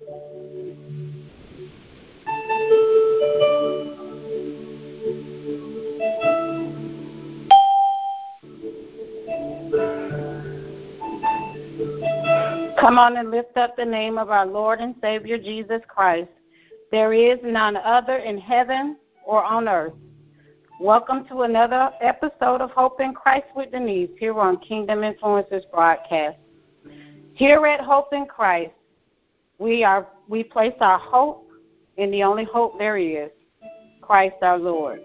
Come on and lift up the name of our Lord and Savior Jesus Christ. There is none other in heaven or on earth. Welcome to another episode of Hope in Christ with Denise here on Kingdom Influences broadcast. Here at Hope in Christ, we are we place our hope in the only hope there is, Christ our Lord.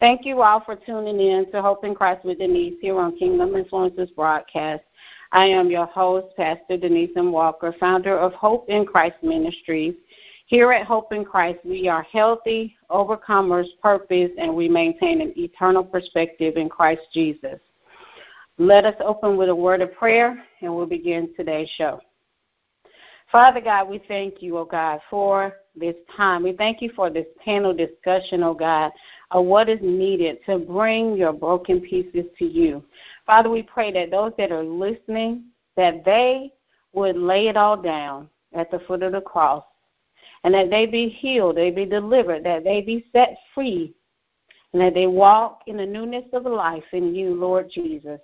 Thank you all for tuning in to Hope in Christ with Denise here on Kingdom Influences broadcast. I am your host, Pastor Denise M. Walker, founder of Hope in Christ Ministries. Here at Hope in Christ, we are healthy, overcomers, purpose, and we maintain an eternal perspective in Christ Jesus. Let us open with a word of prayer, and we'll begin today's show. Father God, we thank you, oh God, for this time. We thank you for this panel discussion, oh God, of what is needed to bring your broken pieces to you. Father, we pray that those that are listening, that they would lay it all down at the foot of the cross, and that they be healed, they be delivered, that they be set free, and that they walk in the newness of life in you, Lord Jesus.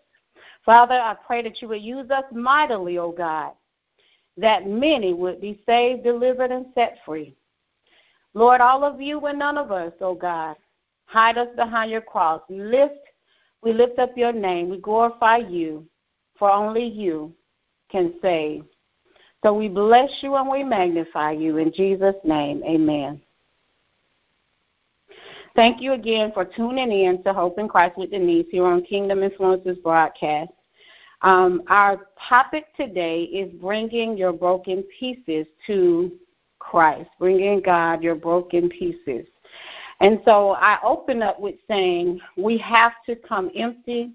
Father, I pray that you would use us mightily, O God, that many would be saved, delivered, and set free. Lord, all of you and none of us, oh God, hide us behind your cross. Lift, we lift up your name. We glorify you, for only you can save. So we bless you and we magnify you in Jesus' name. Amen. Thank you again for tuning in to Hope in Christ with Denise here on Kingdom Influences broadcast. Um, our topic today is bringing your broken pieces to Christ, bringing God your broken pieces. And so I open up with saying we have to come empty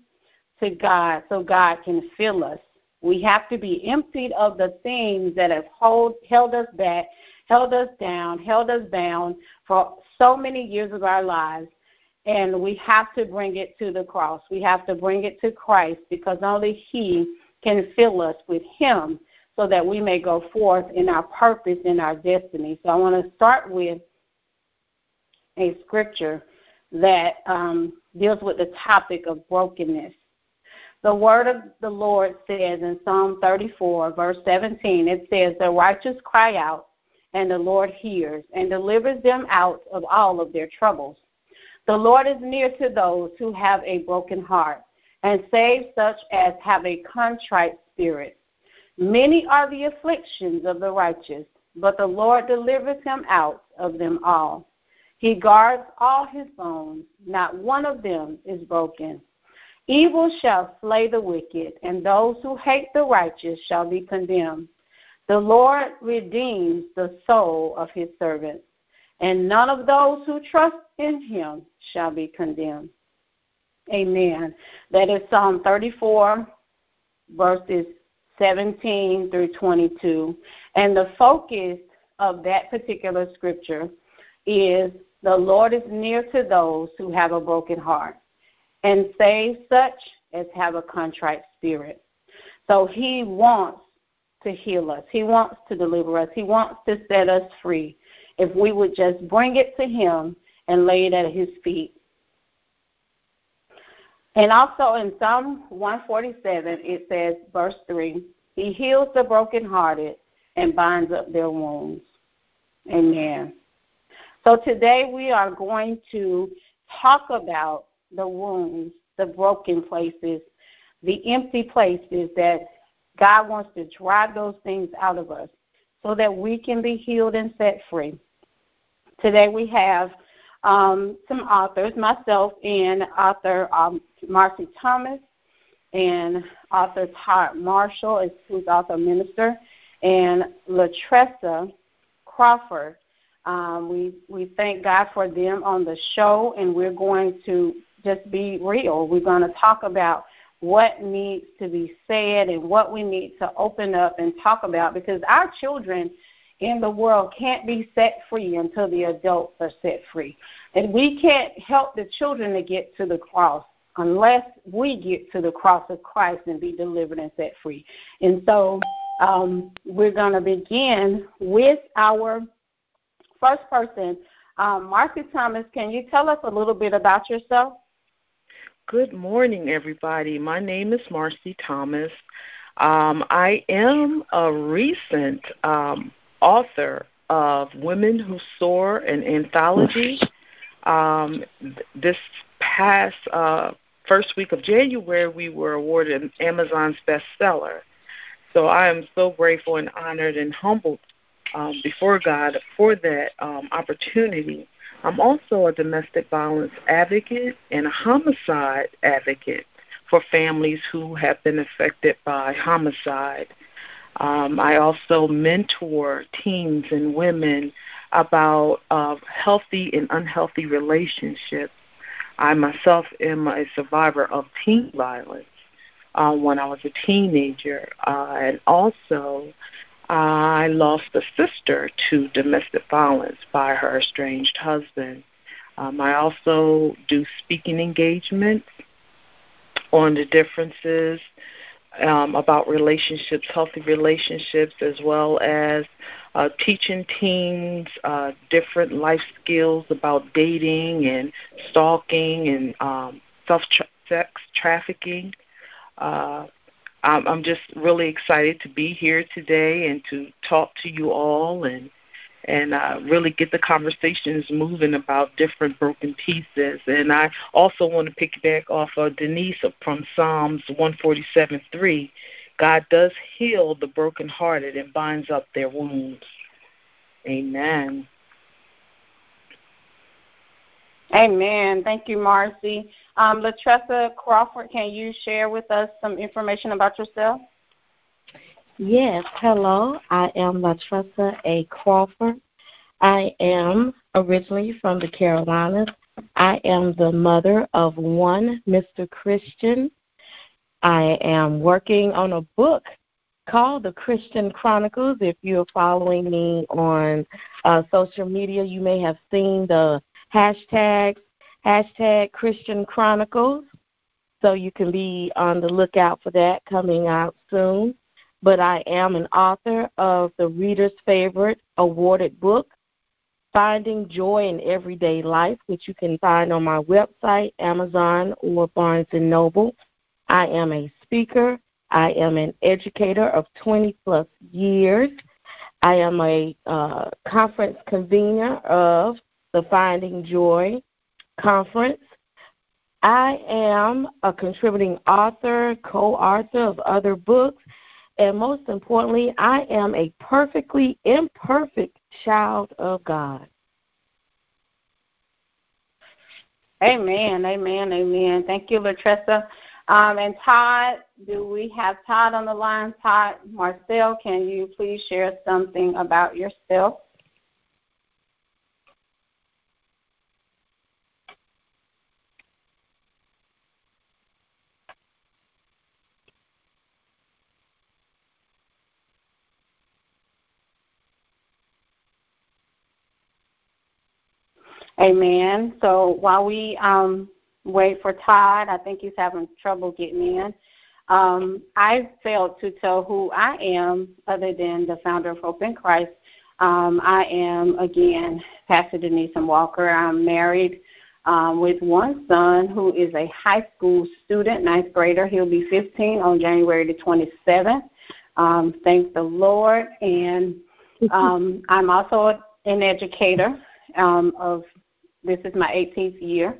to God so God can fill us. We have to be emptied of the things that have hold, held us back, held us down, held us bound for so many years of our lives and we have to bring it to the cross. We have to bring it to Christ because only He can fill us with Him so that we may go forth in our purpose and our destiny. So I want to start with a scripture that um, deals with the topic of brokenness. The word of the Lord says in Psalm 34, verse 17, it says, The righteous cry out, and the Lord hears and delivers them out of all of their troubles. The Lord is near to those who have a broken heart and saves such as have a contrite spirit. Many are the afflictions of the righteous, but the Lord delivers him out of them all. He guards all his bones, not one of them is broken. Evil shall slay the wicked, and those who hate the righteous shall be condemned. The Lord redeems the soul of his servants and none of those who trust in him shall be condemned. Amen. That is Psalm 34, verses 17 through 22. And the focus of that particular scripture is the Lord is near to those who have a broken heart and save such as have a contrite spirit. So he wants to heal us. He wants to deliver us. He wants to set us free if we would just bring it to Him and lay it at His feet. And also in Psalm 147, it says, verse 3 He heals the brokenhearted and binds up their wounds. Amen. So today we are going to talk about the wounds, the broken places, the empty places that God wants to drive those things out of us so that we can be healed and set free. Today we have um, some authors, myself and author um, Marcy Thomas and author Todd Marshall, who's also a minister, and Latressa Crawford. Um, we we thank God for them on the show, and we're going to just be real. We're going to talk about what needs to be said and what we need to open up and talk about because our children in the world can't be set free until the adults are set free. And we can't help the children to get to the cross unless we get to the cross of Christ and be delivered and set free. And so um, we're going to begin with our first person. Um, Marcy Thomas, can you tell us a little bit about yourself? Good morning, everybody. My name is Marcy Thomas. Um, I am a recent um, author of Women Who Soar, an anthology. Um, this past uh, first week of January, we were awarded Amazon's bestseller. So I am so grateful and honored and humbled um, before God for that um, opportunity. I'm also a domestic violence advocate and a homicide advocate for families who have been affected by homicide. Um, I also mentor teens and women about uh, healthy and unhealthy relationships. I myself am a survivor of teen violence uh, when I was a teenager, uh, and also I lost a sister to domestic violence by her estranged husband. Um, I also do speaking engagements on the differences um, about relationships, healthy relationships, as well as uh, teaching teens uh, different life skills about dating and stalking and um, self tra- sex trafficking. Uh, I'm, I'm just really excited to be here today and to talk to you all and and uh, really get the conversations moving about different broken pieces. And I also want to piggyback off of Denise from Psalms 147:3. God does heal the brokenhearted and binds up their wounds. Amen. Amen. Thank you, Marcy. Um, Latressa Crawford, can you share with us some information about yourself? Yes, hello. I am Latressa A. Crawford. I am originally from the Carolinas. I am the mother of one Mr. Christian. I am working on a book called The Christian Chronicles. If you're following me on uh, social media, you may have seen the hashtags, hashtag Christian Chronicles. So you can be on the lookout for that coming out soon. But I am an author of the reader's favorite awarded book, Finding Joy in Everyday Life, which you can find on my website, Amazon, or Barnes & Noble. I am a speaker. I am an educator of 20 plus years. I am a uh, conference convener of the Finding Joy Conference. I am a contributing author, co author of other books, and most importantly, I am a perfectly imperfect child of God. Amen, amen, amen. Thank you, Latressa. Um, and Todd, do we have Todd on the line? Todd Marcel, can you please share something about yourself? Amen. So while we um, wait for Todd, I think he's having trouble getting in. Um, I failed to tell who I am other than the founder of Hope in Christ. Um, I am, again, Pastor Denise Walker. I'm married um, with one son who is a high school student, ninth grader. He'll be 15 on January the 27th. Um, thank the Lord. And um, I'm also an educator um, of this is my 18th year.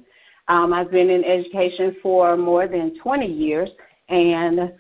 Um, I've been in education for more than 20 years, and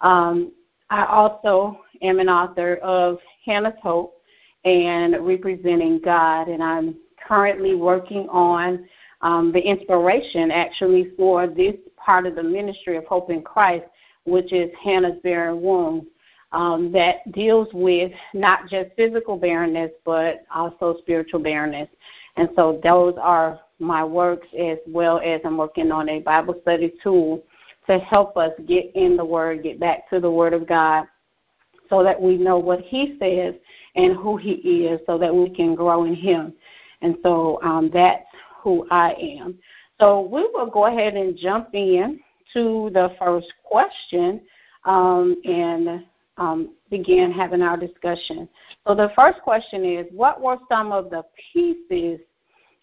um, I also am an author of Hannah's Hope and Representing God, and I'm currently working on um, the inspiration actually for this part of the ministry of Hope in Christ, which is Hannah's Barren Womb. Um, that deals with not just physical barrenness, but also spiritual barrenness. And so those are my works as well as I'm working on a Bible study tool to help us get in the Word, get back to the Word of God, so that we know what He says and who He is, so that we can grow in Him. And so um, that's who I am. So we will go ahead and jump in to the first question um, and um, begin having our discussion. So the first question is, what were some of the pieces,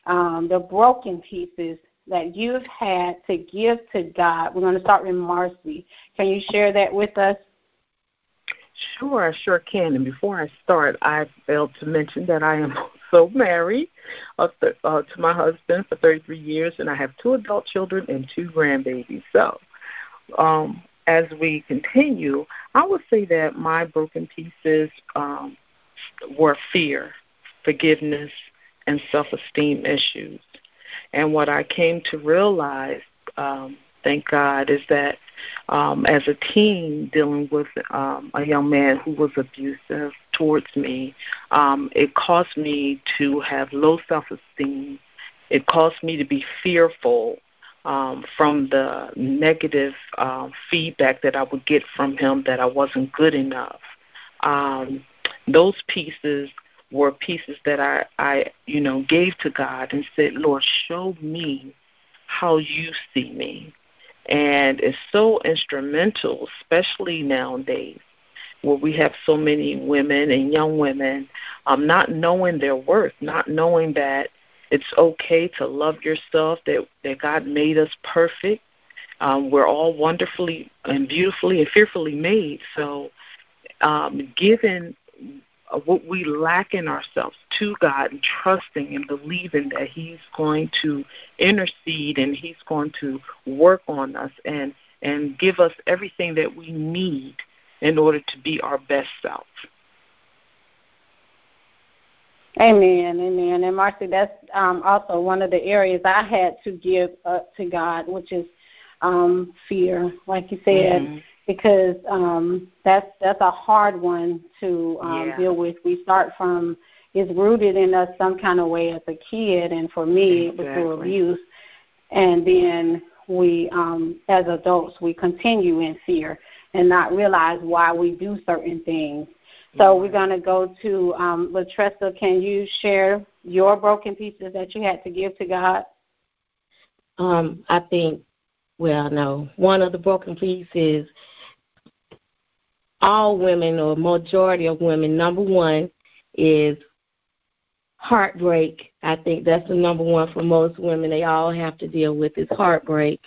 um, the broken pieces that you've had to give to God? We're going to start with Marcy. Can you share that with us? Sure, I sure can. And before I start, I failed to mention that I am also married uh, uh, to my husband for 33 years, and I have two adult children and two grandbabies. So, um, as we continue, I would say that my broken pieces um, were fear, forgiveness, and self esteem issues. And what I came to realize, um, thank God, is that um, as a teen dealing with um, a young man who was abusive towards me, um, it caused me to have low self esteem. It caused me to be fearful um, from the negative um, feedback that I would get from him that I wasn't good enough. Um, those pieces were pieces that I, I, you know, gave to God and said, Lord, show me how you see me. And it's so instrumental, especially nowadays, where we have so many women and young women um, not knowing their worth, not knowing that it's okay to love yourself, that, that God made us perfect. Um, we're all wonderfully and beautifully and fearfully made. So, um, given what we lack in ourselves to God and trusting and believing that He's going to intercede and He's going to work on us and and give us everything that we need in order to be our best self. Amen, amen. And Marcy, that's um, also one of the areas I had to give up to God, which is um, fear, like you said. Mm-hmm because um, that's that's a hard one to um, yeah. deal with. We start from is rooted in us some kind of way as a kid, and for me, exactly. it was through abuse, and then we, um, as adults, we continue in fear and not realize why we do certain things. So we're going to go to um, Latressa. Can you share your broken pieces that you had to give to God? Um, I think, well, no. One of the broken pieces all women or majority of women, number one is heartbreak. I think that's the number one for most women. They all have to deal with is heartbreak.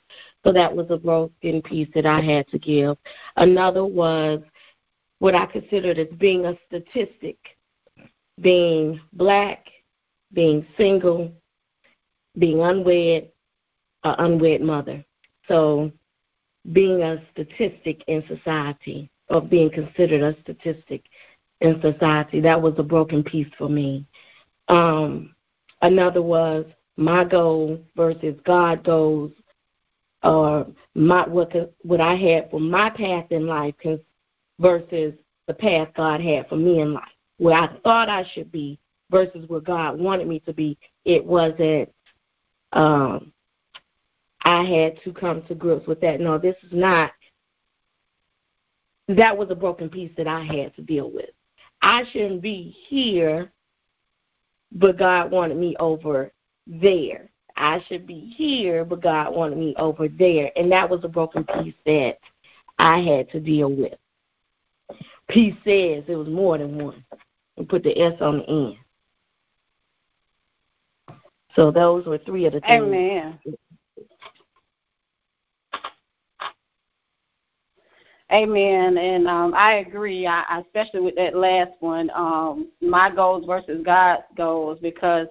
So that was a broken piece that I had to give. Another was what I considered as being a statistic, being black, being single, being unwed, an unwed mother. So being a statistic in society of being considered a statistic in society. That was a broken piece for me. Um, another was my goal versus God goals, or my what what I had for my path in life versus the path God had for me in life. Where I thought I should be versus where God wanted me to be. It wasn't. Um, I had to come to grips with that. No, this is not that was a broken piece that I had to deal with. I shouldn't be here, but God wanted me over there. I should be here, but God wanted me over there. And that was a broken piece that I had to deal with. Piece says it was more than one. And put the S on the end. So those were three of the things. Amen. Amen. And um, I agree, I, especially with that last one, um, my goals versus God's goals, because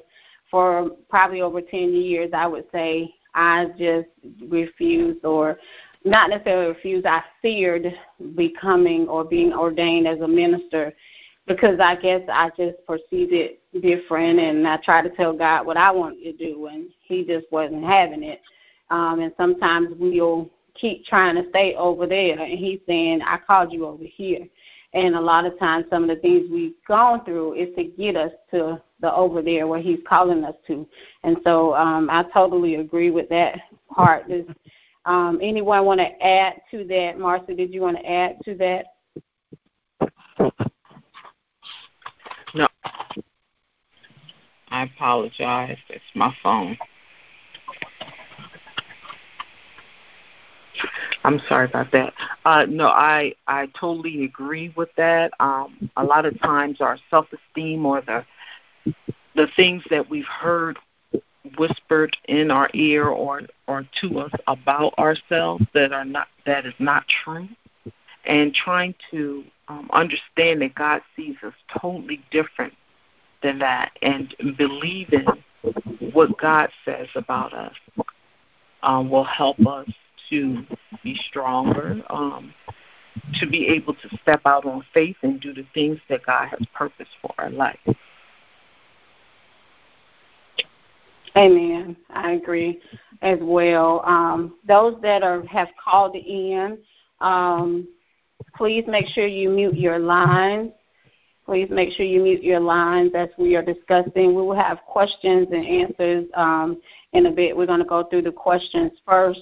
for probably over 10 years, I would say I just refused, or not necessarily refused, I feared becoming or being ordained as a minister because I guess I just perceived it different and I tried to tell God what I wanted to do and he just wasn't having it. Um, and sometimes we'll keep trying to stay over there. And he's saying, I called you over here. And a lot of times, some of the things we've gone through is to get us to the over there where he's calling us to. And so um, I totally agree with that part. Does um, anyone want to add to that? Marcia, did you want to add to that? No. I apologize. It's my phone. I'm sorry about that. Uh, no, I I totally agree with that. Um, a lot of times, our self-esteem or the the things that we've heard whispered in our ear or or to us about ourselves that are not that is not true, and trying to um, understand that God sees us totally different than that, and believing what God says about us um, will help us to be stronger, um, to be able to step out on faith and do the things that God has purposed for our life. Amen. I agree as well. Um, those that are have called in, um, please make sure you mute your lines. Please make sure you mute your lines as we are discussing. We will have questions and answers um, in a bit. We're going to go through the questions first.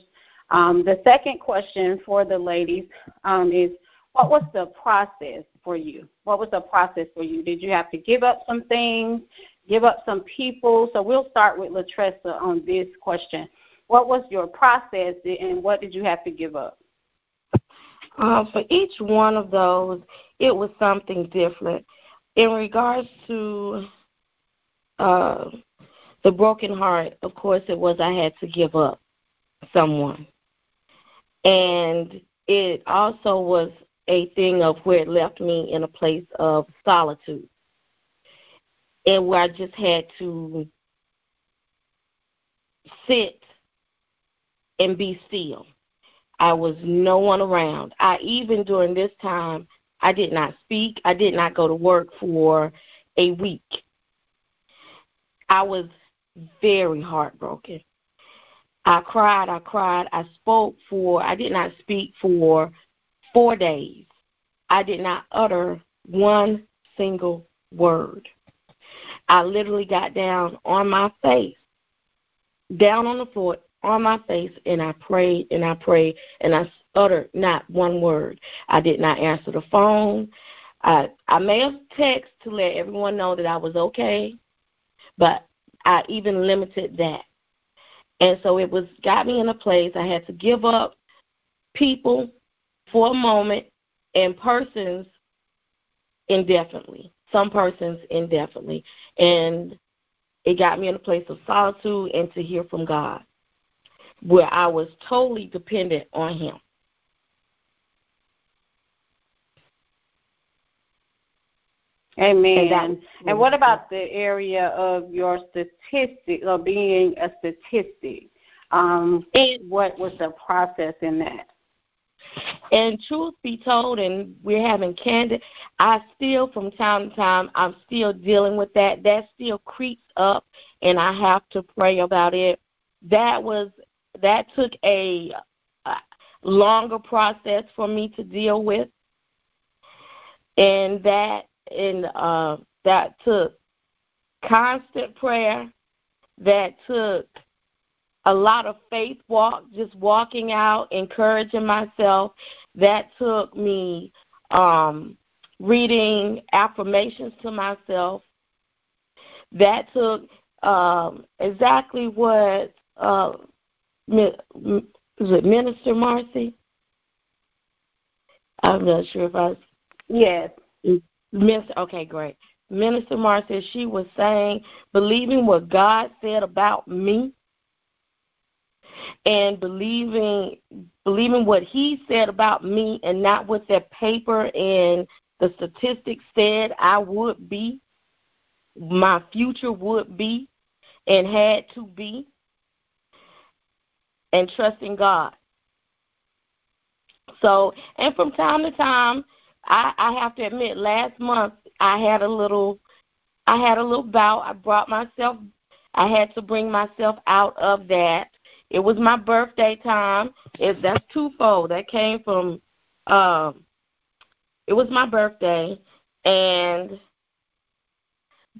Um, the second question for the ladies um, is what was the process for you? What was the process for you? Did you have to give up some things, give up some people? So we'll start with Latressa on this question. What was your process and what did you have to give up? Uh, for each one of those, it was something different. In regards to uh, the broken heart, of course, it was I had to give up someone. And it also was a thing of where it left me in a place of solitude and where I just had to sit and be still. I was no one around. I even during this time I did not speak. I did not go to work for a week. I was very heartbroken. I cried, I cried, I spoke for, I did not speak for four days. I did not utter one single word. I literally got down on my face, down on the floor, on my face, and I prayed and I prayed and I uttered not one word. I did not answer the phone. I I may have texted to let everyone know that I was okay, but I even limited that. And so it was got me in a place I had to give up people for a moment and persons indefinitely. Some persons indefinitely. And it got me in a place of solitude and to hear from God, where I was totally dependent on Him. Amen. And, and what about the area of your statistic or being a statistic? Um, and what was the process in that? And truth be told, and we're having candid, I still, from time to time, I'm still dealing with that. That still creeps up, and I have to pray about it. That was that took a, a longer process for me to deal with, and that and uh, that took constant prayer, that took a lot of faith walk, just walking out, encouraging myself. That took me um, reading affirmations to myself. That took um, exactly what uh, is it Minister Marcy? I'm not sure if I. Yes. Miss, okay, great. Minister Marcia, she was saying, believing what God said about me and believing believing what he said about me and not what that paper and the statistics said I would be, my future would be and had to be, and trusting God. So, and from time to time, I, I have to admit, last month I had a little, I had a little bout. I brought myself, I had to bring myself out of that. It was my birthday time. It, that's twofold. That came from, um, it was my birthday, and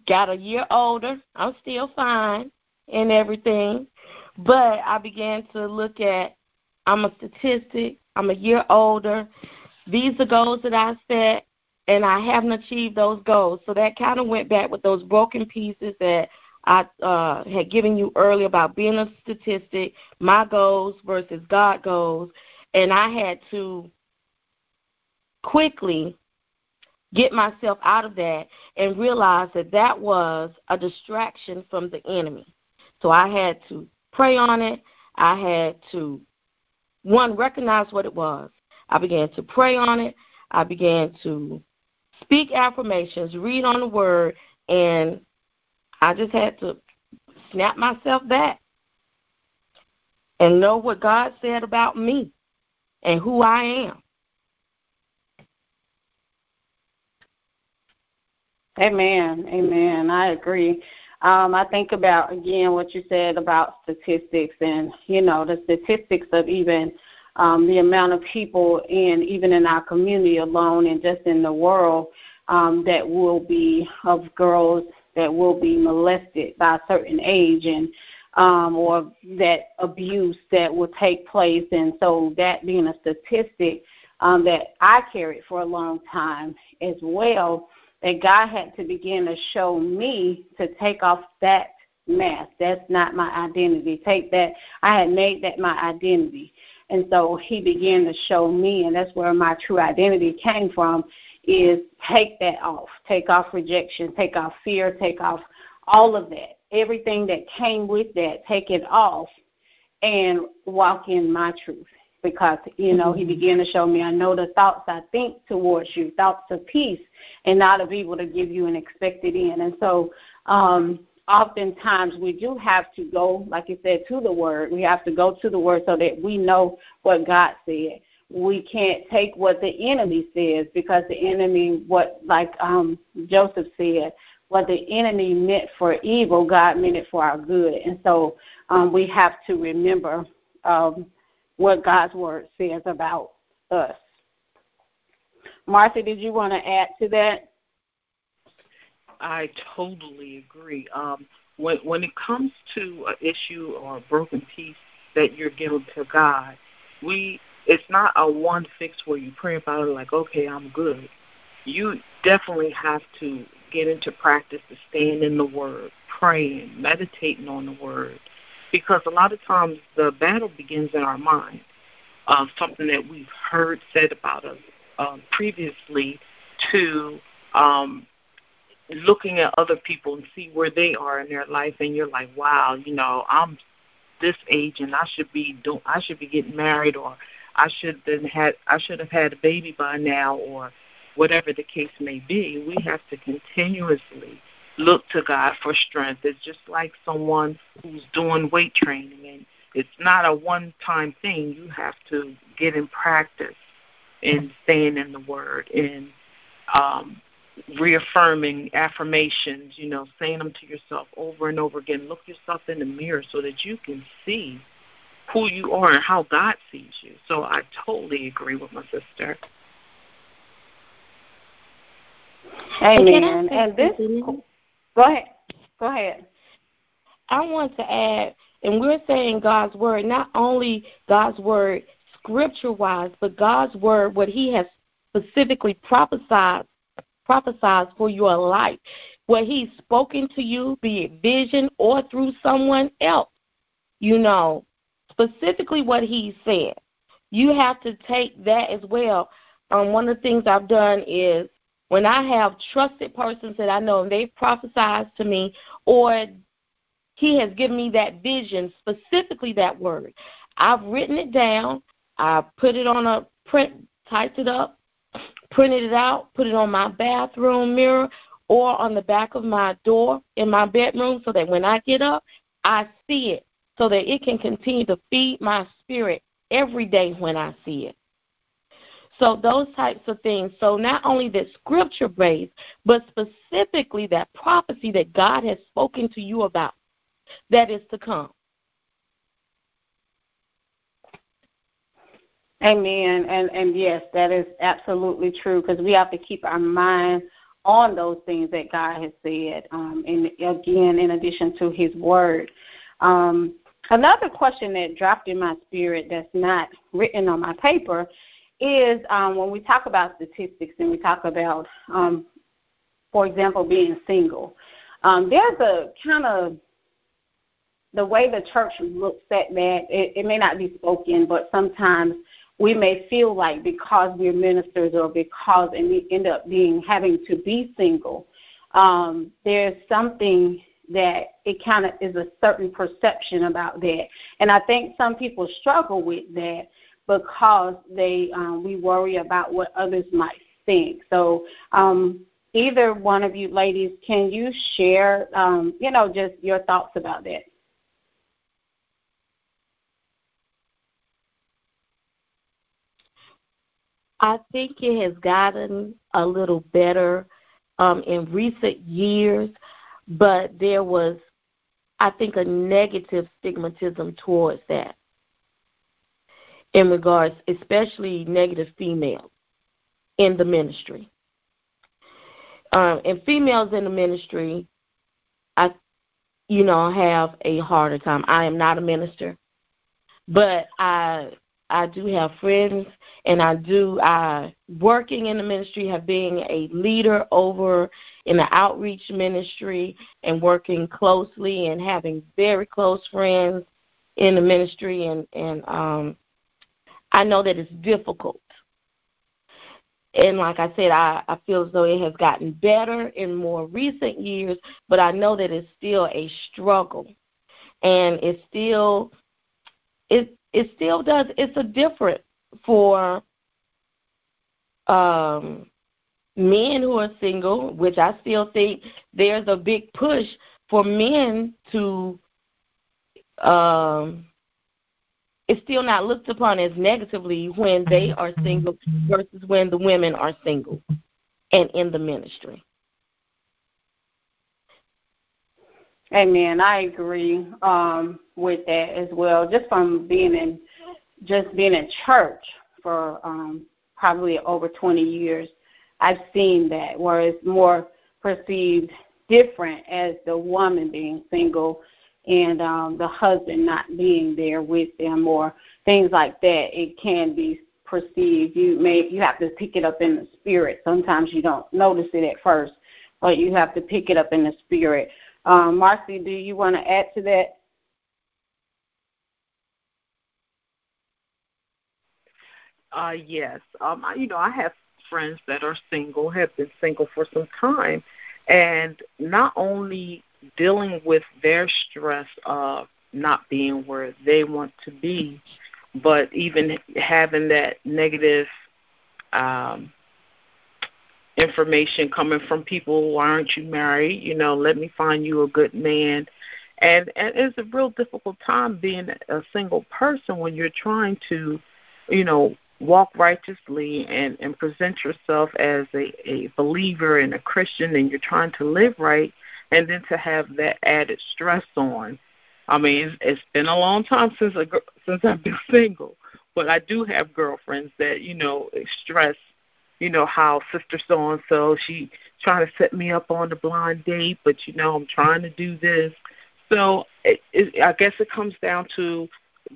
got a year older. I'm still fine and everything, but I began to look at. I'm a statistic. I'm a year older. These are goals that I set. and I haven't achieved those goals. So that kind of went back with those broken pieces that I uh, had given you earlier about being a statistic, my goals versus God goals, and I had to quickly get myself out of that and realize that that was a distraction from the enemy. So I had to pray on it. I had to, one, recognize what it was. I began to pray on it. I began to speak affirmations, read on the word, and I just had to snap myself back and know what God said about me and who I am. Amen. Amen. I agree. Um, I think about again what you said about statistics and you know the statistics of even um, the amount of people in even in our community alone and just in the world um, that will be of girls that will be molested by a certain age and um, or that abuse that will take place and so that being a statistic um, that I carried for a long time as well that God had to begin to show me to take off that mask. That's not my identity. Take that. I had made that my identity. And so he began to show me, and that's where my true identity came from, is take that off. Take off rejection, take off fear, take off all of that. Everything that came with that, take it off and walk in my truth because you know he mm-hmm. began to show me i know the thoughts i think towards you thoughts of peace and not of evil to give you an expected end and so um oftentimes we do have to go like you said to the word we have to go to the word so that we know what god said we can't take what the enemy says because the enemy what like um joseph said what the enemy meant for evil god meant it for our good and so um we have to remember um what God's word says about us. Martha, did you want to add to that? I totally agree. Um, when when it comes to an issue or a broken piece that you're giving to God, we it's not a one fix where you pray about it like, okay, I'm good. You definitely have to get into practice to stand in the Word, praying, meditating on the Word, because a lot of times the battle begins in our mind of something that we've heard said about us um, previously to um, looking at other people and see where they are in their life and you're like wow you know i'm this age and i should be doing i should be getting married or i should have had i should have had a baby by now or whatever the case may be we have to continuously look to God for strength. It's just like someone who's doing weight training and it's not a one time thing. You have to get in practice in staying in the word and um reaffirming affirmations, you know, saying them to yourself over and over again. Look yourself in the mirror so that you can see who you are and how God sees you. So I totally agree with my sister. Amen. And this Go ahead. Go ahead. I want to add, and we're saying God's word, not only God's word scripture wise, but God's word, what He has specifically prophesied prophesied for your life, what He's spoken to you, be it vision or through someone else. You know, specifically what He said. You have to take that as well. Um, one of the things I've done is when I have trusted persons that I know and they've prophesied to me or he has given me that vision, specifically that word, I've written it down, I put it on a print, typed it up, printed it out, put it on my bathroom mirror or on the back of my door in my bedroom so that when I get up, I see it so that it can continue to feed my spirit every day when I see it. So those types of things. So not only that scripture based, but specifically that prophecy that God has spoken to you about that is to come. Amen. And and yes, that is absolutely true because we have to keep our mind on those things that God has said. Um, and again, in addition to His Word. Um, another question that dropped in my spirit that's not written on my paper is um, when we talk about statistics and we talk about, um, for example, being single. Um, there's a kind of the way the church looks at that. It, it may not be spoken, but sometimes we may feel like because we're ministers or because and we end up being having to be single, um, there's something that it kind of is a certain perception about that. And I think some people struggle with that because they um, we worry about what others might think. So um, either one of you ladies, can you share, um, you know, just your thoughts about that? I think it has gotten a little better um, in recent years, but there was, I think, a negative stigmatism towards that in regards, especially negative females in the ministry. Um, and females in the ministry, I, you know, have a harder time. I am not a minister, but I I do have friends, and I do I working in the ministry, have been a leader over in the outreach ministry, and working closely and having very close friends in the ministry, and and um, I know that it's difficult. And like I said, I, I feel as though it has gotten better in more recent years, but I know that it's still a struggle. And it's still it it still does it's a different for um men who are single, which I still think there's a big push for men to um it's still not looked upon as negatively when they are single versus when the women are single and in the ministry. Amen. I agree um, with that as well. Just from being in, just being in church for um, probably over 20 years, I've seen that where it's more perceived different as the woman being single and um, the husband not being there with them or things like that, it can be perceived. You may you have to pick it up in the spirit. Sometimes you don't notice it at first, but you have to pick it up in the spirit. Um, Marcy, do you want to add to that? Uh, yes. Um, I, you know, I have friends that are single, have been single for some time, and not only dealing with their stress of not being where they want to be, but even having that negative um, information coming from people, why aren't you married? You know, let me find you a good man. And, and it's a real difficult time being a single person when you're trying to, you know, walk righteously and, and present yourself as a, a believer and a Christian and you're trying to live right and then to have that added stress on. I mean, it's, it's been a long time since I, since I've been single, but I do have girlfriends that you know stress, you know how sister so and so she trying to set me up on the blind date, but you know I'm trying to do this. So it, it, I guess it comes down to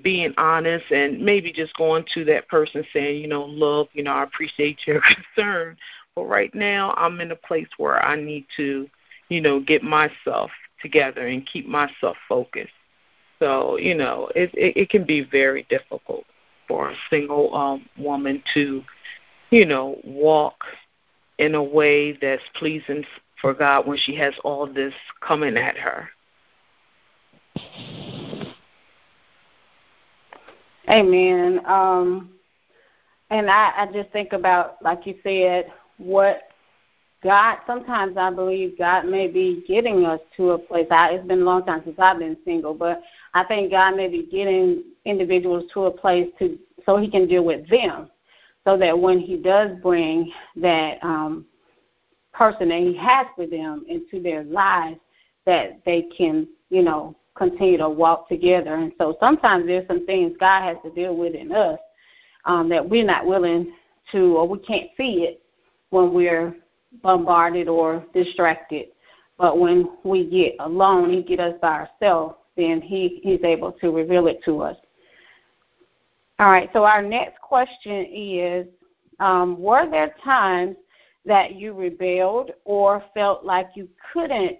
being honest and maybe just going to that person saying, you know, look, you know, I appreciate your concern, but right now I'm in a place where I need to you know, get myself together and keep myself focused. So, you know, it, it, it can be very difficult for a single um, woman to, you know, walk in a way that's pleasing for God when she has all this coming at her. Amen. Um, and I, I just think about, like you said, what God, sometimes I believe God may be getting us to a place. I, it's been a long time since I've been single, but I think God may be getting individuals to a place to so He can deal with them, so that when He does bring that um, person that He has for them into their lives, that they can, you know, continue to walk together. And so sometimes there's some things God has to deal with in us um, that we're not willing to, or we can't see it when we're bombarded or distracted. But when we get alone, He get us by ourselves, then He He's able to reveal it to us. All right. So our next question is: um, Were there times that you rebelled or felt like you couldn't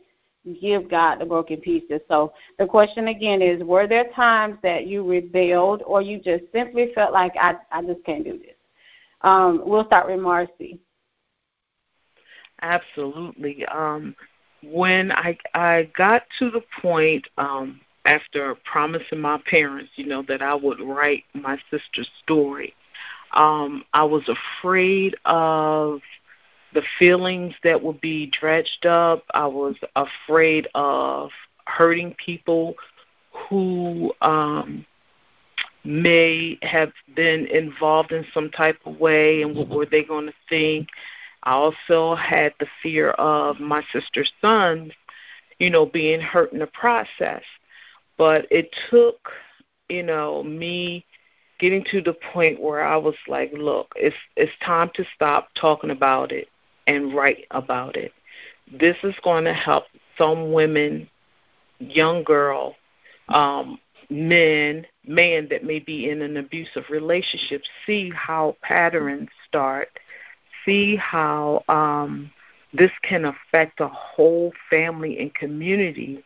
give God the broken pieces? So the question again is: Were there times that you rebelled or you just simply felt like I I just can't do this? Um, we'll start with Marcy. Absolutely. Um, when I I got to the point um, after promising my parents, you know, that I would write my sister's story, um, I was afraid of the feelings that would be dredged up. I was afraid of hurting people who um, may have been involved in some type of way and what were they going to think. I also had the fear of my sister's sons, you know, being hurt in the process. But it took, you know, me getting to the point where I was like, look, it's it's time to stop talking about it and write about it. This is going to help some women, young girl, um, men, man that may be in an abusive relationship see how patterns start see how um, this can affect a whole family and community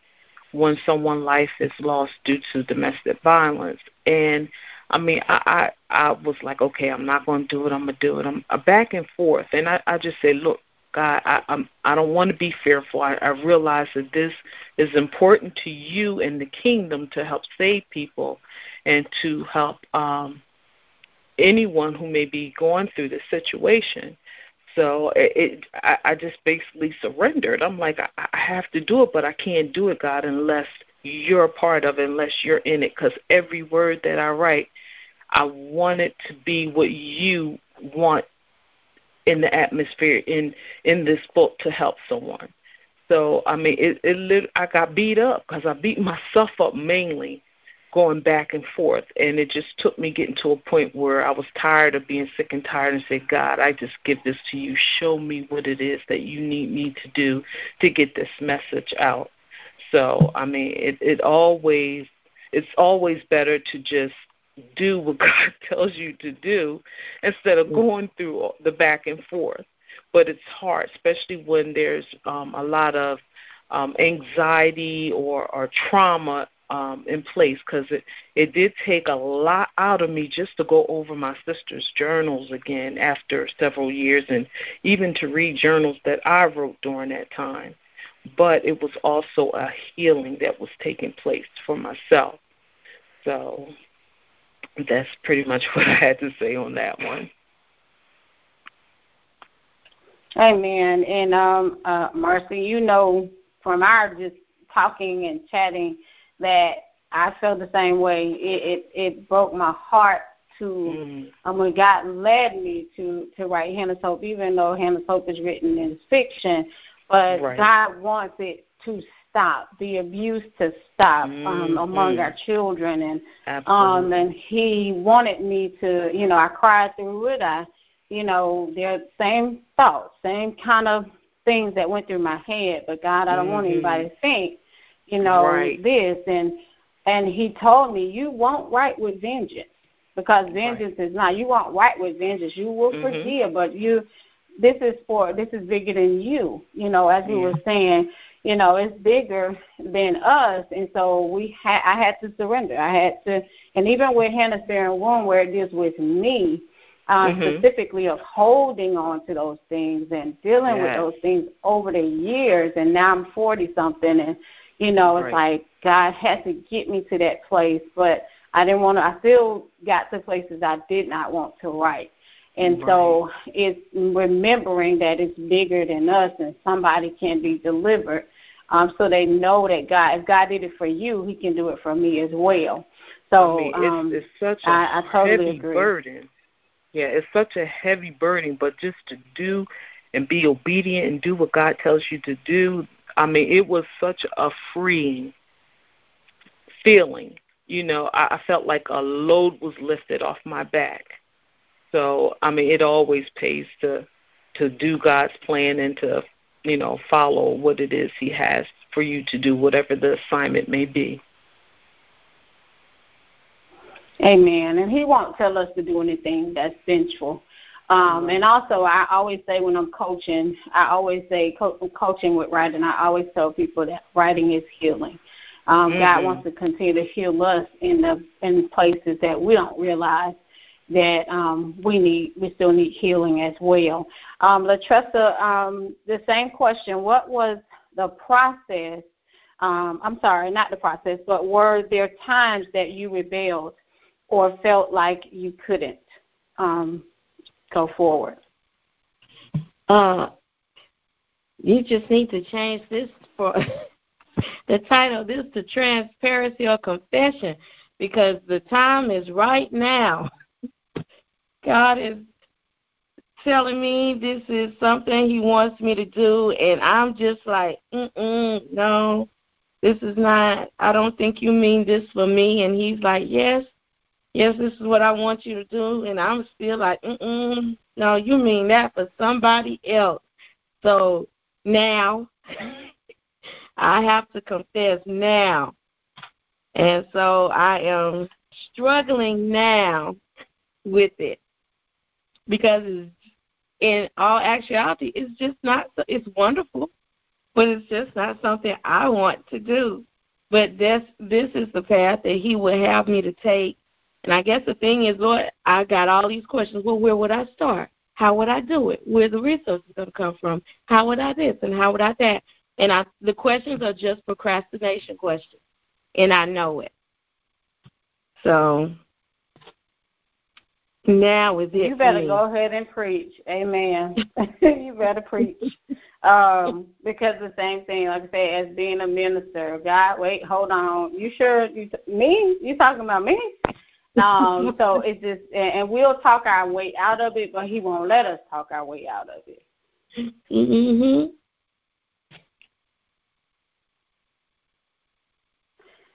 when someone's life is lost due to domestic violence. And I mean, I I, I was like, okay, I'm not going to do it. I'm to do it. I'm uh, back and forth, and I I just said, look, God, I I'm I don't want to be fearful. I, I realize that this is important to you and the kingdom to help save people and to help um anyone who may be going through this situation. So it, I, I just basically surrendered. I'm like, I, I have to do it, but I can't do it, God, unless you're a part of it, unless you're in it. Because every word that I write, I want it to be what you want in the atmosphere in in this book to help someone. So I mean, it, it I got beat up because I beat myself up mainly going back and forth. And it just took me getting to a point where I was tired of being sick and tired and said, God, I just give this to you. Show me what it is that you need me to do to get this message out. So, I mean, it, it always, it's always better to just do what God tells you to do instead of going through the back and forth. But it's hard, especially when there's um, a lot of um, anxiety or, or trauma um, in place because it it did take a lot out of me just to go over my sister's journals again after several years and even to read journals that I wrote during that time. But it was also a healing that was taking place for myself. So that's pretty much what I had to say on that one. Amen. And um, uh, Marcy, you know from our just talking and chatting that I felt the same way. It it, it broke my heart to mm. um, when God led me to to write Hannah's Hope, even though Hannah's Hope is written in fiction, but right. God wants it to stop the abuse to stop um, mm-hmm. among our children and um and he wanted me to you know i cried through it i you know they're the same thoughts same kind of things that went through my head but god i don't mm-hmm. want anybody to think you know, right. this and and he told me, You won't write with vengeance because vengeance right. is not you won't write with vengeance. You will mm-hmm. forgive, but you this is for this is bigger than you. You know, as yeah. we were saying, you know, it's bigger than us and so we had I had to surrender. I had to and even with Hannah's Bearing Womb where it deals with me, uh, mm-hmm. specifically of holding on to those things and dealing yes. with those things over the years and now I'm forty something and you know, it's right. like God had to get me to that place, but I didn't want to. I still got to places I did not want to write. And right. so it's remembering that it's bigger than us and somebody can be delivered. Um, so they know that God, if God did it for you, He can do it for me as well. So I mean, it's, um, it's such a I, I totally heavy agree. burden. Yeah, it's such a heavy burden, but just to do and be obedient and do what God tells you to do, I mean, it was such a freeing feeling. You know, I, I felt like a load was lifted off my back. So, I mean, it always pays to to do God's plan and to, you know, follow what it is He has for you to do, whatever the assignment may be. Amen. And He won't tell us to do anything that's sensual. Um, and also, I always say when I'm coaching, I always say co- coaching with writing. I always tell people that writing is healing. Um, mm-hmm. God wants to continue to heal us in the in places that we don't realize that um, we need. We still need healing as well. Um, Latressa, um, the same question. What was the process? Um, I'm sorry, not the process, but were there times that you rebelled or felt like you couldn't? Um, go forward? Uh, you just need to change this for the title this to transparency or confession because the time is right now. God is telling me this is something He wants me to do, and I'm just like, mm no, this is not. I don't think you mean this for me. And He's like, yes, yes, this is what I want you to do, and I'm still like, mm no, you mean that for somebody else. So now I have to confess now. And so I am struggling now with it because in all actuality, it's just not, it's wonderful, but it's just not something I want to do. But this, this is the path that He would have me to take and I guess the thing is, Lord, I got all these questions. Well, where would I start? How would I do it? Where the resources going to come from? How would I this and how would I that? And I, the questions are just procrastination questions, and I know it. So now is it. You better go ahead and preach. Amen. you better preach. Um, because the same thing, like I say, as being a minister, God, wait, hold on. You sure you me? You talking about me? Um, so it's just, and we'll talk our way out of it, but he won't let us talk our way out of it. Mm-hmm.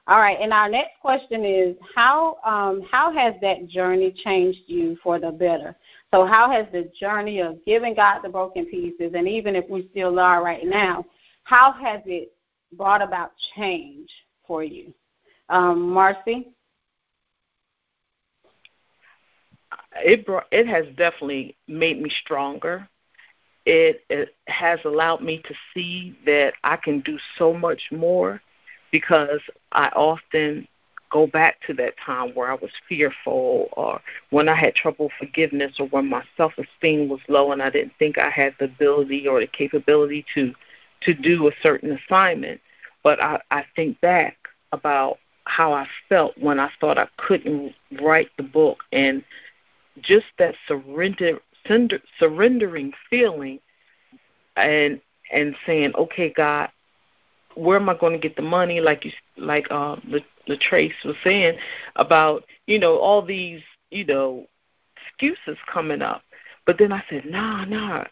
All right, and our next question is how um, how has that journey changed you for the better? So how has the journey of giving God the broken pieces, and even if we still are right now, how has it brought about change for you, um, Marcy? It brought it has definitely made me stronger. It, it has allowed me to see that I can do so much more because I often go back to that time where I was fearful or when I had trouble forgiveness or when my self esteem was low and I didn't think I had the ability or the capability to to do a certain assignment. But I, I think back about how I felt when I thought I couldn't write the book and just that surrender, surrender surrendering feeling and and saying, okay, God, where am I going to get the money? Like you, like uh, the the Trace was saying about you know all these you know excuses coming up, but then I said, nah, nah.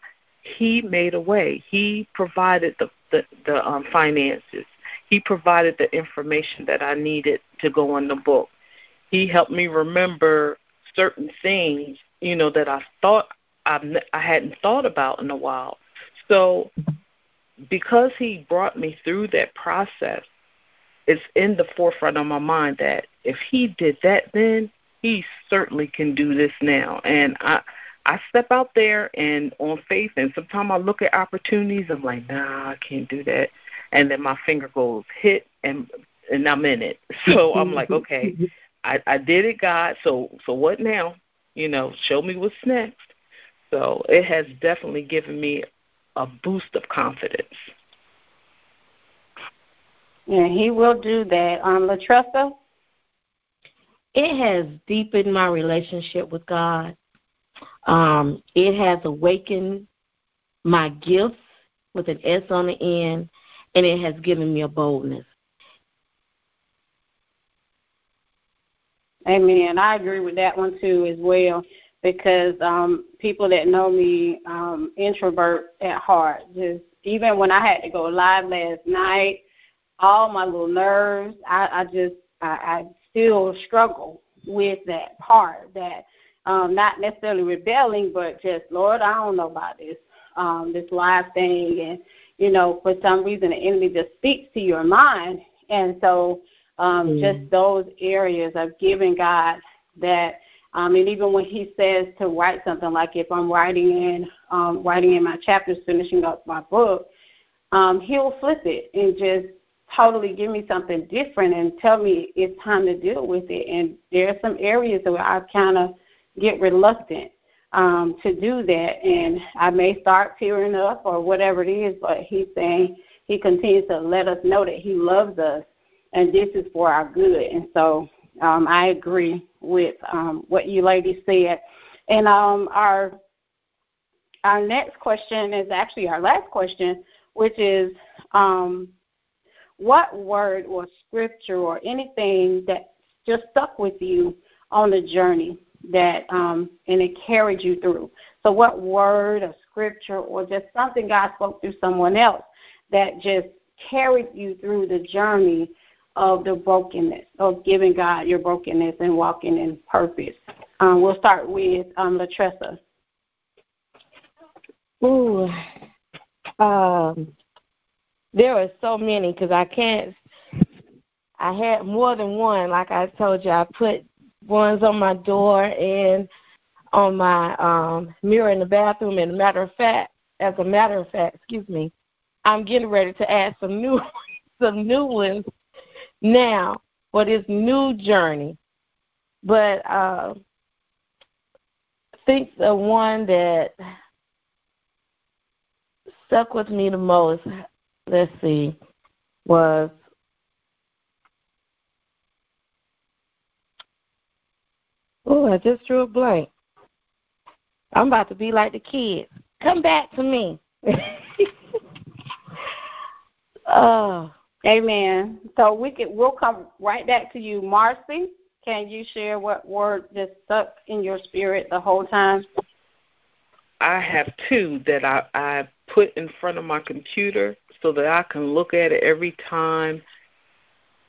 He made a way. He provided the the, the um, finances. He provided the information that I needed to go on the book. He helped me remember certain things, you know, that I thought I I hadn't thought about in a while. So because he brought me through that process, it's in the forefront of my mind that if he did that then, he certainly can do this now. And I I step out there and on faith and sometimes I look at opportunities, I'm like, nah, I can't do that. And then my finger goes hit and and I'm in it. So I'm like, okay, I, I did it, God. So so what now? You know, show me what's next. So it has definitely given me a boost of confidence. Yeah, he will do that. Um, Latressa? It has deepened my relationship with God. Um, it has awakened my gifts with an S on the end, and it has given me a boldness. Amen. I agree with that one too as well because um people that know me um introvert at heart just even when I had to go live last night all my little nerves I I just I, I still struggle with that part that um not necessarily rebelling but just Lord I don't know about this um this live thing and you know for some reason the enemy just speaks to your mind and so um, mm. just those areas of giving God that um, and even when he says to write something, like if I'm writing in um, writing in my chapters, finishing up my book, um, he'll flip it and just totally give me something different and tell me it's time to deal with it. And there are some areas where I kind of get reluctant um, to do that, and I may start tearing up or whatever it is. But he's saying he continues to let us know that he loves us, and this is for our good. And so um, I agree with um, what you ladies said. And um, our our next question is actually our last question, which is um, what word or scripture or anything that just stuck with you on the journey that um, and it carried you through. So, what word or scripture or just something God spoke through someone else that just carried you through the journey of the brokenness, of giving God your brokenness and walking in purpose. Um, we'll start with um, Latressa. Ooh, um, there are so many because I can't. I had more than one. Like I told you, I put ones on my door and on my um mirror in the bathroom. And matter of fact, as a matter of fact, excuse me, I'm getting ready to add some new some new ones now for this new journey. But uh, think the one that stuck with me the most, let's see, was Oh, I just drew a blank. I'm about to be like the kids. Come back to me. oh, Amen. So we could we'll come right back to you, Marcy. Can you share what word just stuck in your spirit the whole time? I have two that I, I put in front of my computer so that I can look at it every time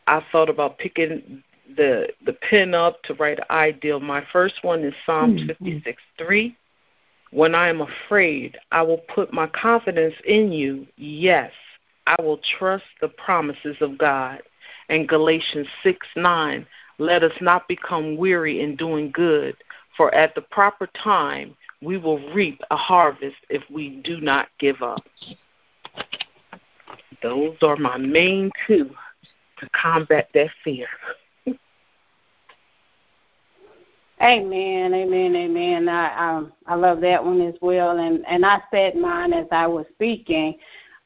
I thought about picking the the pen up to write ideal. My first one is Psalm mm-hmm. 56 3. When I am afraid, I will put my confidence in you. Yes, I will trust the promises of God. And Galatians 6 9, let us not become weary in doing good, for at the proper time we will reap a harvest if we do not give up. Those are my main two to combat that fear. Amen, amen, amen. I um, I love that one as well, and and I said mine as I was speaking.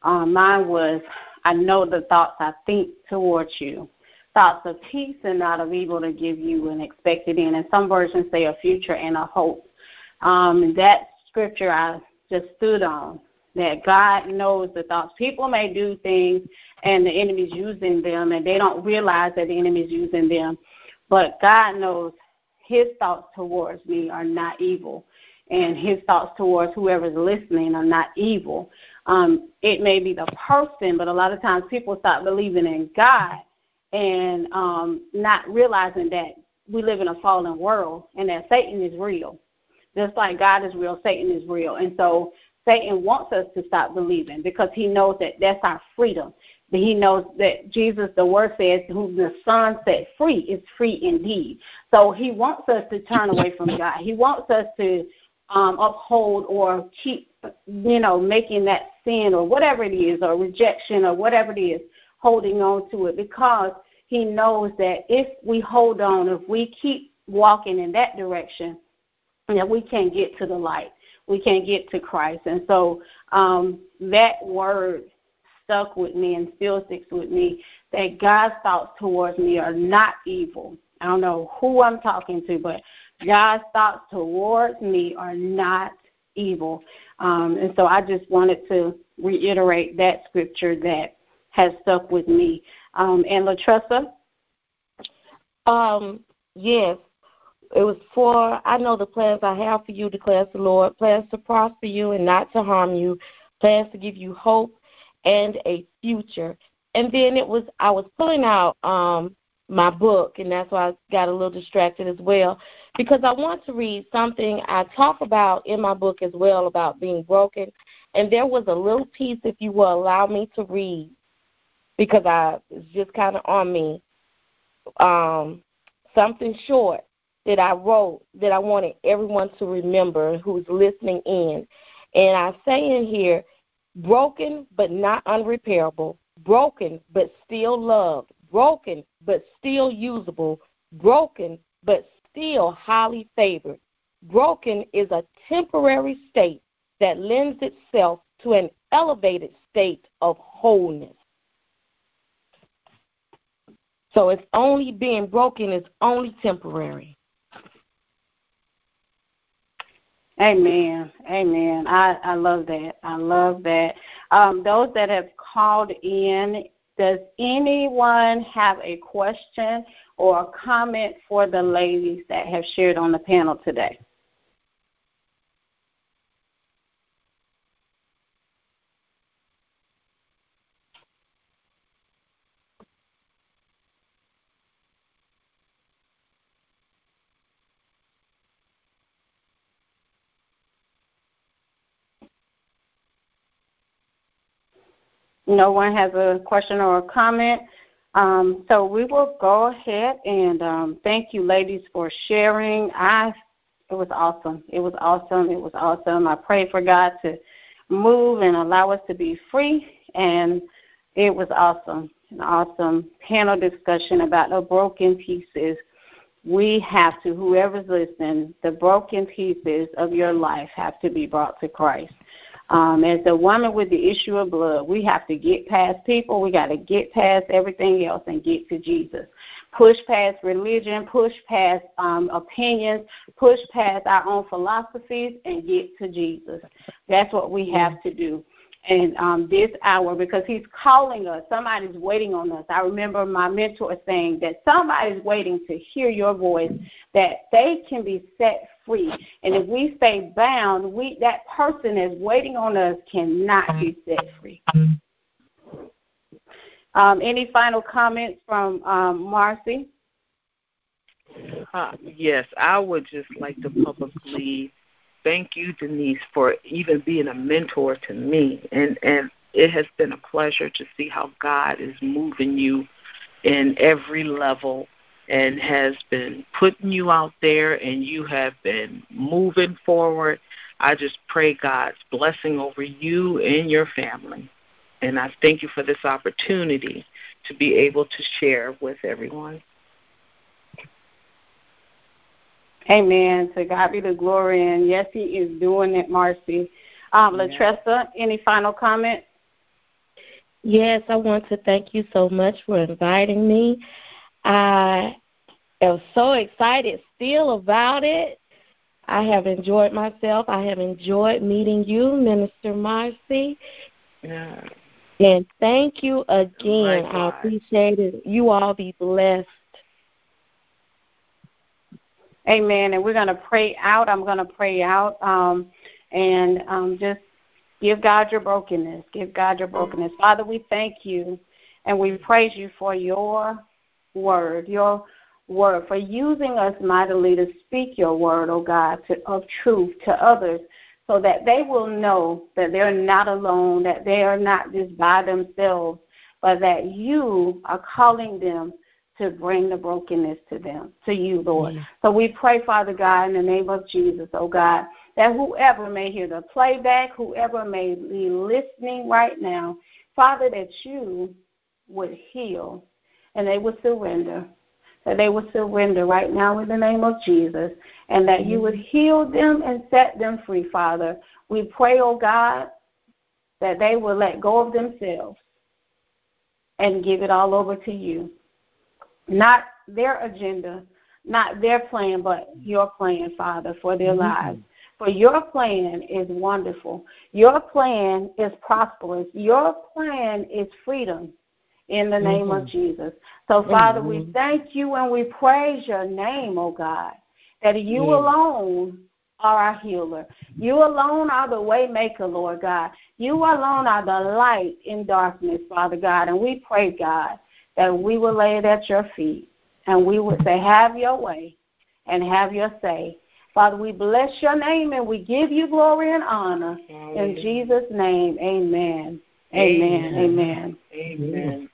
Um, mine was, I know the thoughts I think towards you, thoughts of peace and not of evil to give you an expected end. And some versions say a future and a hope. Um, that scripture I just stood on that God knows the thoughts. People may do things and the enemy's using them and they don't realize that the enemy's using them. But God knows his thoughts towards me are not evil and his thoughts towards whoever's listening are not evil. Um, it may be the person, but a lot of times people start believing in God and um, not realizing that we live in a fallen world and that Satan is real. Just like God is real, Satan is real. And so Satan wants us to stop believing because he knows that that's our freedom. He knows that Jesus, the word says, who the Son set free is free indeed. So he wants us to turn away from God. He wants us to um, uphold or keep, you know, making that sin or whatever it is, or rejection or whatever it is, holding on to it because he knows that if we hold on, if we keep walking in that direction, that we can't get to the light. We can't get to Christ. And so um, that word stuck with me and still sticks with me that God's thoughts towards me are not evil. I don't know who I'm talking to, but God's thoughts towards me are not evil. Um, and so I just wanted to reiterate that scripture that has stuck with me. Um, and Latressa? Um, yes. It was for, I know the plans I have for you, declares the Lord, plans to prosper you and not to harm you, plans to give you hope and a future. And then it was, I was pulling out um, my book, and that's why I got a little distracted as well, because I want to read something I talk about in my book as well about being broken. And there was a little piece, if you will allow me to read, because I it's just kind of on me. Um, something short, that I wrote that I wanted everyone to remember who's listening in. And I say in here, broken but not unrepairable, broken but still loved, broken but still usable, broken but still highly favored. Broken is a temporary state that lends itself to an elevated state of wholeness. So it's only being broken is only temporary. Amen. Amen. I, I love that. I love that. Um, those that have called in, does anyone have a question or a comment for the ladies that have shared on the panel today? No one has a question or a comment. Um, so we will go ahead and um, thank you, ladies, for sharing. I it was awesome. It was awesome. It was awesome. I pray for God to move and allow us to be free, and it was awesome. An awesome panel discussion about the broken pieces. We have to, whoever's listening, the broken pieces of your life have to be brought to Christ. Um, as a woman with the issue of blood, we have to get past people. We got to get past everything else and get to Jesus. Push past religion, push past um, opinions, push past our own philosophies, and get to Jesus. That's what we have to do and um, this hour because he's calling us. Somebody's waiting on us. I remember my mentor saying that somebody's waiting to hear your voice, that they can be set free. And if we stay bound, we that person that's waiting on us cannot be set free. Um, any final comments from um, Marcy? Uh, yes, I would just like to publicly thank you, Denise, for even being a mentor to me. And and it has been a pleasure to see how God is moving you in every level and has been putting you out there and you have been moving forward. I just pray God's blessing over you and your family. And I thank you for this opportunity to be able to share with everyone. Amen. To God be the glory. And yes, He is doing it, Marcy. Um, Latressa, any final comment? Yes, I want to thank you so much for inviting me. I am so excited still about it. I have enjoyed myself. I have enjoyed meeting you, Minister Marcy. Yeah. And thank you again. I appreciate it. You all be blessed. Amen. And we're going to pray out. I'm going to pray out um, and um, just give God your brokenness. Give God your brokenness. Father, we thank you and we praise you for your word, your word, for using us mightily to speak your word, oh God, to, of truth to others so that they will know that they're not alone, that they are not just by themselves, but that you are calling them to bring the brokenness to them, to you, Lord. Yeah. So we pray, Father God, in the name of Jesus, oh God, that whoever may hear the playback, whoever may be listening right now, Father, that you would heal and they would surrender. That they would surrender right now in the name of Jesus, and that you would heal them and set them free, Father. We pray, oh God, that they will let go of themselves and give it all over to you not their agenda, not their plan, but your plan, Father, for their mm-hmm. lives. For your plan is wonderful. Your plan is prosperous. Your plan is freedom in the name mm-hmm. of Jesus. So, Father, mm-hmm. we thank you and we praise your name, oh God, that you alone are our healer. You alone are the way maker, Lord God. You alone are the light in darkness, Father God. And we pray, God, that we will lay it at your feet and we will say, Have your way and have your say. Father, we bless your name and we give you glory and honor. In Jesus' name, amen. Amen. Amen. Amen.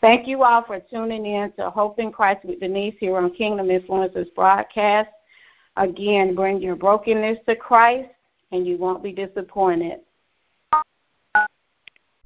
Thank you all for tuning in to Hope in Christ with Denise here on Kingdom Influencers broadcast. Again, bring your brokenness to Christ and you won't be disappointed.